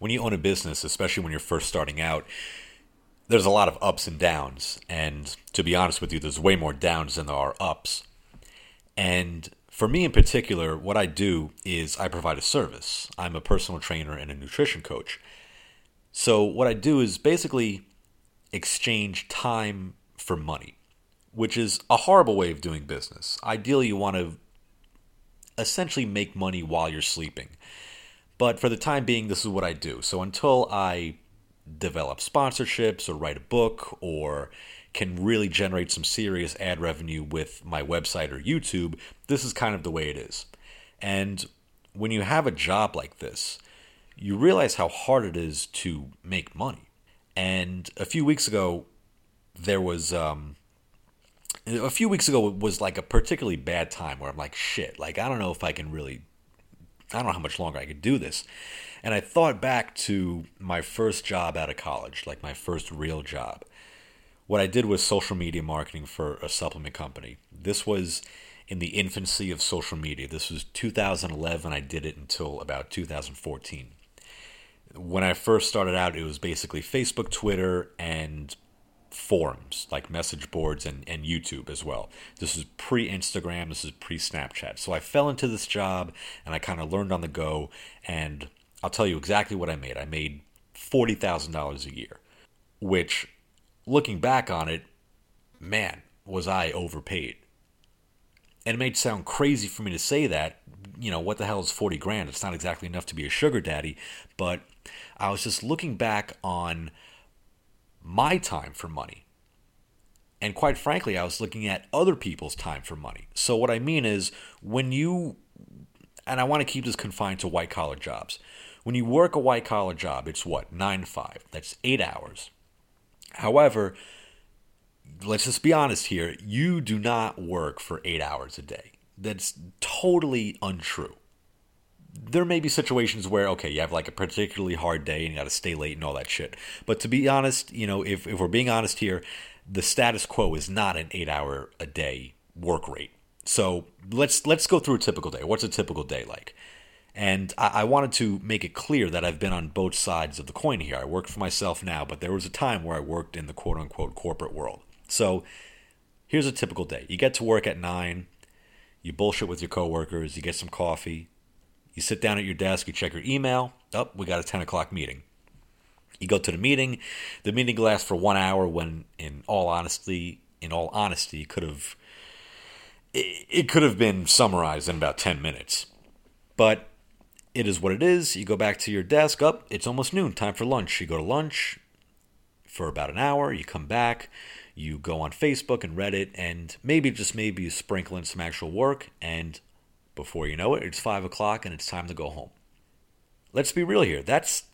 when you own a business, especially when you're first starting out, there's a lot of ups and downs. And to be honest with you, there's way more downs than there are ups. And for me in particular, what I do is I provide a service. I'm a personal trainer and a nutrition coach. So, what I do is basically exchange time for money, which is a horrible way of doing business. Ideally, you want to essentially make money while you're sleeping. But for the time being, this is what I do. So until I develop sponsorships or write a book or can really generate some serious ad revenue with my website or YouTube, this is kind of the way it is. And when you have a job like this, you realize how hard it is to make money. And a few weeks ago, there was um, a few weeks ago it was like a particularly bad time where I'm like, shit, like I don't know if I can really I don't know how much longer I could do this. And I thought back to my first job out of college, like my first real job. What I did was social media marketing for a supplement company. This was in the infancy of social media. This was 2011. I did it until about 2014. When I first started out, it was basically Facebook, Twitter, and forums like message boards and, and YouTube as well. This is pre Instagram, this is pre Snapchat. So I fell into this job and I kind of learned on the go. And I'll tell you exactly what I made. I made $40,000 a year, which looking back on it, man, was I overpaid. And it may sound crazy for me to say that. You know, what the hell is 40 grand? It's not exactly enough to be a sugar daddy. But I was just looking back on my time for money. And quite frankly, I was looking at other people's time for money. So, what I mean is, when you, and I want to keep this confined to white collar jobs, when you work a white collar job, it's what, nine to five? That's eight hours. However, let's just be honest here you do not work for eight hours a day. That's totally untrue there may be situations where okay you have like a particularly hard day and you got to stay late and all that shit but to be honest you know if, if we're being honest here the status quo is not an eight hour a day work rate so let's let's go through a typical day what's a typical day like and I, I wanted to make it clear that I've been on both sides of the coin here. I work for myself now, but there was a time where I worked in the quote unquote corporate world. So here's a typical day. You get to work at nine, you bullshit with your coworkers, you get some coffee, you sit down at your desk, you check your email. Oh, we got a 10 o'clock meeting. You go to the meeting. The meeting lasts for one hour when, in all honesty, in all honesty, could have it could have been summarized in about 10 minutes. But it is what it is. You go back to your desk. Up, oh, it's almost noon. Time for lunch. You go to lunch for about an hour. You come back. You go on Facebook and Reddit, and maybe just maybe you sprinkle in some actual work, and before you know it, it's five o'clock and it's time to go home. Let's be real here. That's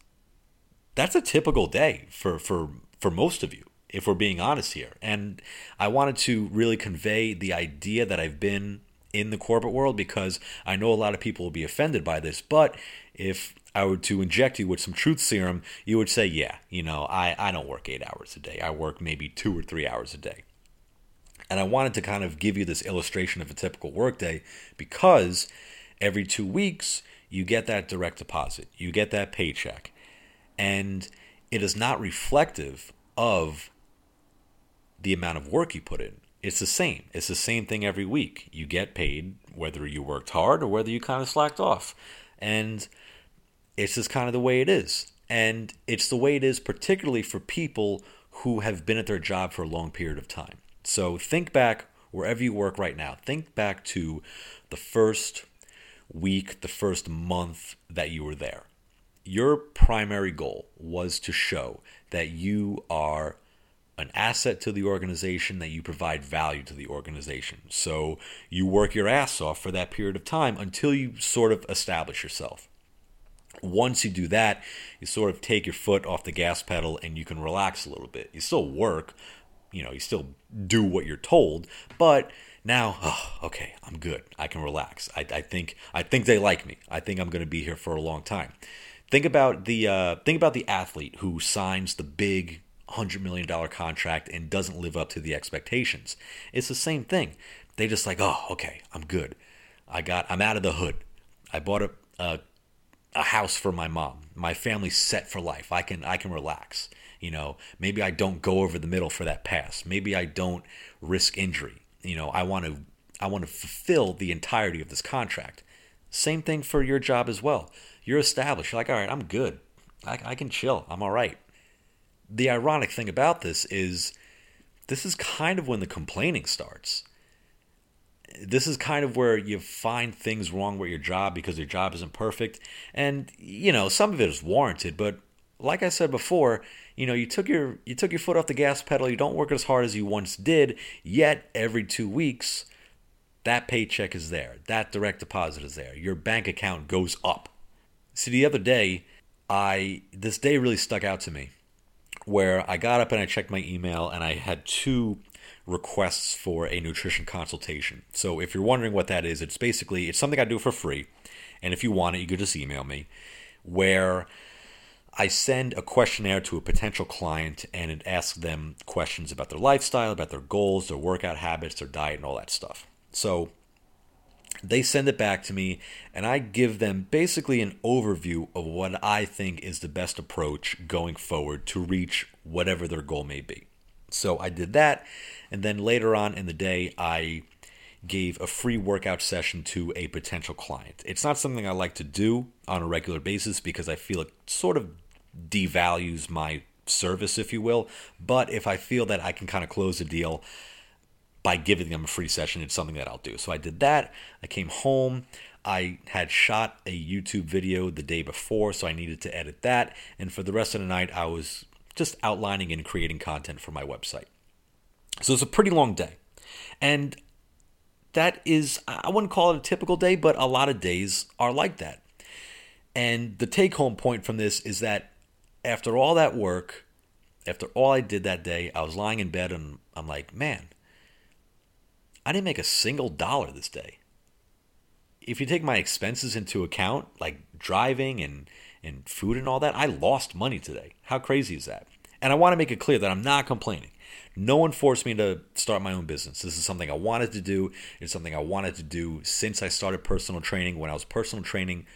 that's a typical day for for for most of you, if we're being honest here. And I wanted to really convey the idea that I've been in the corporate world because I know a lot of people will be offended by this. But if I were to inject you with some truth serum, you would say, yeah, you know, I, I don't work eight hours a day. I work maybe two or three hours a day. And I wanted to kind of give you this illustration of a typical workday because every two weeks you get that direct deposit, you get that paycheck, and it is not reflective of the amount of work you put in. It's the same. It's the same thing every week. You get paid whether you worked hard or whether you kind of slacked off. And it's just kind of the way it is. And it's the way it is, particularly for people who have been at their job for a long period of time. So think back wherever you work right now. Think back to the first week, the first month that you were there. Your primary goal was to show that you are an asset to the organization, that you provide value to the organization. So you work your ass off for that period of time until you sort of establish yourself. Once you do that, you sort of take your foot off the gas pedal and you can relax a little bit. You still work, you know, you still do what you're told, but now, oh, okay, I'm good. I can relax. I, I think I think they like me. I think I'm going to be here for a long time. Think about the uh, think about the athlete who signs the big hundred million dollar contract and doesn't live up to the expectations. It's the same thing. They just like, oh, okay, I'm good. I got, I'm out of the hood. I bought a, a a house for my mom. My family's set for life. I can I can relax. You know, maybe I don't go over the middle for that pass. Maybe I don't risk injury. You know, I want to I want to fulfill the entirety of this contract. Same thing for your job as well. You're established. You're like, all right, I'm good. I, I can chill. I'm all right. The ironic thing about this is this is kind of when the complaining starts this is kind of where you find things wrong with your job because your job isn't perfect. And, you know, some of it is warranted, but like I said before, you know, you took your you took your foot off the gas pedal, you don't work as hard as you once did, yet every 2 weeks that paycheck is there. That direct deposit is there. Your bank account goes up. See, the other day, I this day really stuck out to me where I got up and I checked my email and I had two requests for a nutrition consultation. So if you're wondering what that is, it's basically it's something I do for free, and if you want it, you could just email me, where I send a questionnaire to a potential client and it asks them questions about their lifestyle, about their goals, their workout habits, their diet, and all that stuff. So they send it back to me and I give them basically an overview of what I think is the best approach going forward to reach whatever their goal may be. So I did that and then later on in the day, I gave a free workout session to a potential client. It's not something I like to do on a regular basis because I feel it sort of devalues my service, if you will. But if I feel that I can kind of close a deal by giving them a free session, it's something that I'll do. So I did that. I came home. I had shot a YouTube video the day before, so I needed to edit that. And for the rest of the night, I was just outlining and creating content for my website. So it's a pretty long day. And that is, I wouldn't call it a typical day, but a lot of days are like that. And the take home point from this is that after all that work, after all I did that day, I was lying in bed and I'm like, man, I didn't make a single dollar this day. If you take my expenses into account, like driving and, and food and all that, I lost money today. How crazy is that? And I want to make it clear that I'm not complaining. No one forced me to start my own business. This is something I wanted to do. It's something I wanted to do since I started personal training. When I was personal training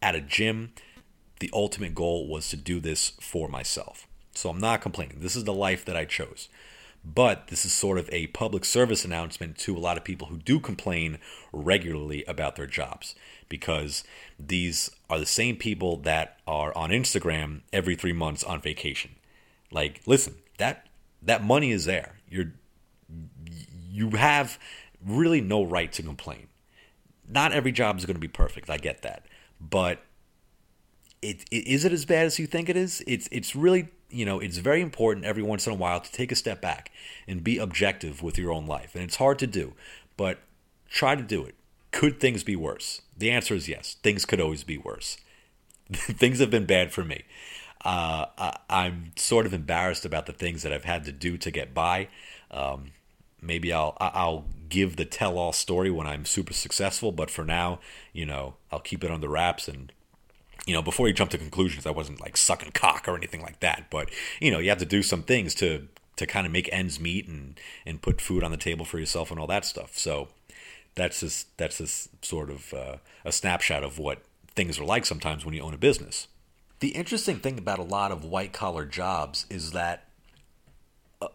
at a gym, the ultimate goal was to do this for myself. So I'm not complaining. This is the life that I chose. But this is sort of a public service announcement to a lot of people who do complain regularly about their jobs because these are the same people that are on Instagram every three months on vacation. Like, listen, that that money is there. You're you have really no right to complain. Not every job is going to be perfect. I get that, but it, it is it as bad as you think it is? It's it's really you know it's very important every once in a while to take a step back and be objective with your own life, and it's hard to do, but try to do it. Could things be worse? The answer is yes. Things could always be worse. things have been bad for me uh, I, am sort of embarrassed about the things that I've had to do to get by. Um, maybe I'll I'll give the tell-all story when I'm super successful, but for now, you know, I'll keep it under wraps and. You know, before you jump to conclusions, I wasn't like sucking cock or anything like that. But you know, you have to do some things to to kind of make ends meet and and put food on the table for yourself and all that stuff. So that's just that's just sort of uh, a snapshot of what things are like sometimes when you own a business. The interesting thing about a lot of white collar jobs is that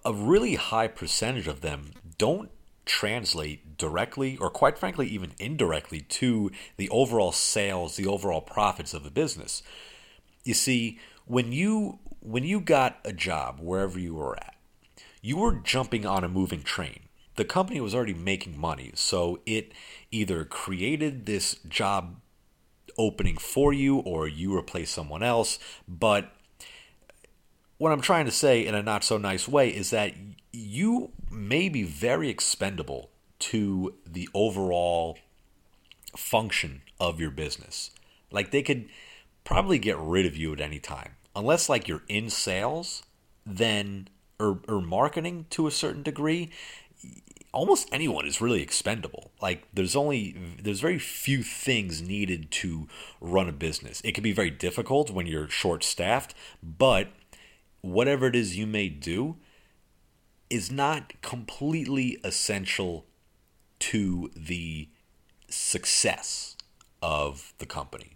a really high percentage of them don't translate directly or quite frankly even indirectly to the overall sales the overall profits of a business you see when you when you got a job wherever you were at you were jumping on a moving train the company was already making money so it either created this job opening for you or you replace someone else. But what I'm trying to say in a not so nice way is that you may be very expendable to the overall function of your business. Like they could probably get rid of you at any time. Unless like you're in sales, then or, or marketing to a certain degree, almost anyone is really expendable. Like there's only there's very few things needed to run a business. It can be very difficult when you're short staffed, but whatever it is you may do is not completely essential to the success of the company.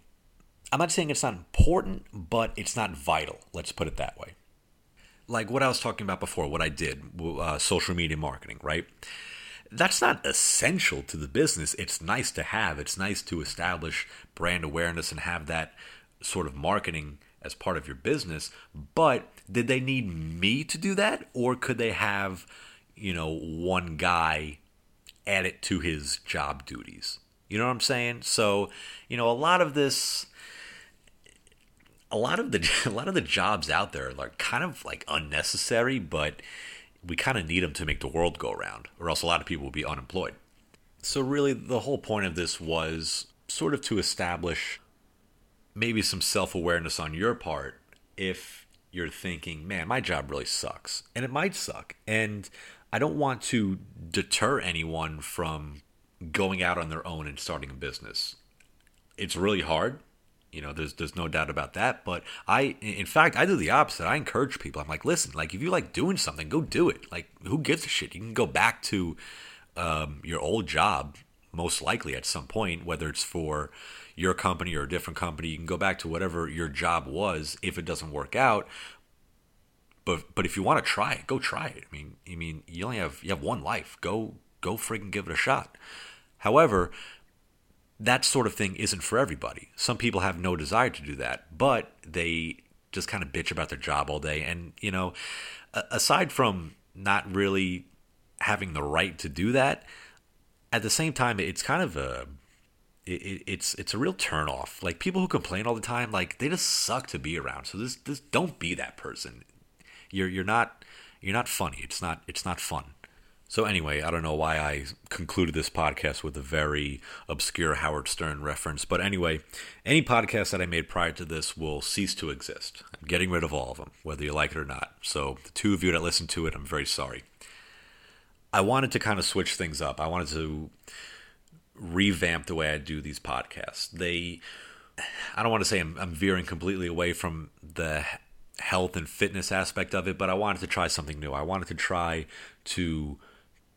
I'm not saying it's not important, but it's not vital. Let's put it that way. Like what I was talking about before, what I did, uh, social media marketing, right? That's not essential to the business. It's nice to have. It's nice to establish brand awareness and have that sort of marketing as part of your business. But did they need me to do that? Or could they have, you know, one guy add it to his job duties? You know what I'm saying? So, you know, a lot of this a lot of the a lot of the jobs out there are kind of like unnecessary, but we kind of need them to make the world go around, or else a lot of people will be unemployed. So really, the whole point of this was sort of to establish maybe some self awareness on your part if you're thinking, man, my job really sucks, and it might suck, and I don't want to deter anyone from going out on their own and starting a business. It's really hard. You know, there's there's no doubt about that. But I, in fact, I do the opposite. I encourage people. I'm like, listen, like if you like doing something, go do it. Like, who gives a shit? You can go back to um, your old job, most likely at some point, whether it's for your company or a different company. You can go back to whatever your job was if it doesn't work out. But but if you want to try it, go try it. I mean, you mean you only have you have one life. Go go friggin' give it a shot. However, that sort of thing isn't for everybody. Some people have no desire to do that, but they just kind of bitch about their job all day. And, you know, aside from not really having the right to do that, at the same time, it's kind of a. It, it's it's a real turnoff. Like people who complain all the time, like they just suck to be around. So this this don't be that person. You're you're not you're not funny. It's not it's not fun. So, anyway, I don't know why I concluded this podcast with a very obscure Howard Stern reference. But anyway, any podcast that I made prior to this will cease to exist. I'm getting rid of all of them, whether you like it or not. So, the two of you that listened to it, I'm very sorry. I wanted to kind of switch things up. I wanted to revamp the way I do these podcasts. They, I don't want to say I'm, I'm veering completely away from the health and fitness aspect of it, but I wanted to try something new. I wanted to try to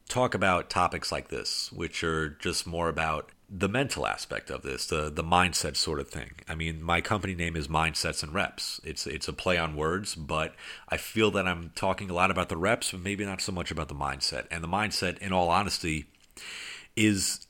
talk about topics like this, which are just more about the mental aspect of this, the the mindset sort of thing. I mean, my company name is Mindsets and Reps. It's it's a play on words, but I feel that I'm talking a lot about the reps, but maybe not so much about the mindset. And the mindset, in all honesty, is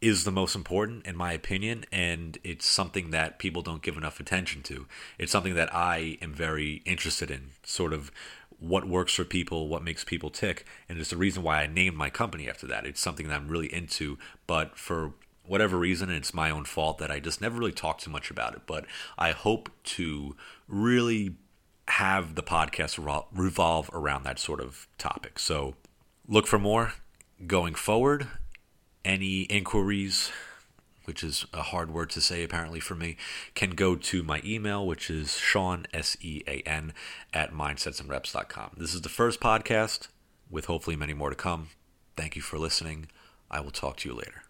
is the most important in my opinion and it's something that people don't give enough attention to it's something that i am very interested in sort of what works for people, what makes people tick, and it's the reason why I named my company after that. It's something that I'm really into, but for whatever reason, it's my own fault that I just never really talked too much about it. But I hope to really have the podcast revolve around that sort of topic. So look for more going forward. Any inquiries, which is a hard word to say apparently for me, can go to my email, which is Sean, S E A N, at mindsetsandreps.com. This is the first podcast with hopefully many more to come. Thank you for listening. I will talk to you later.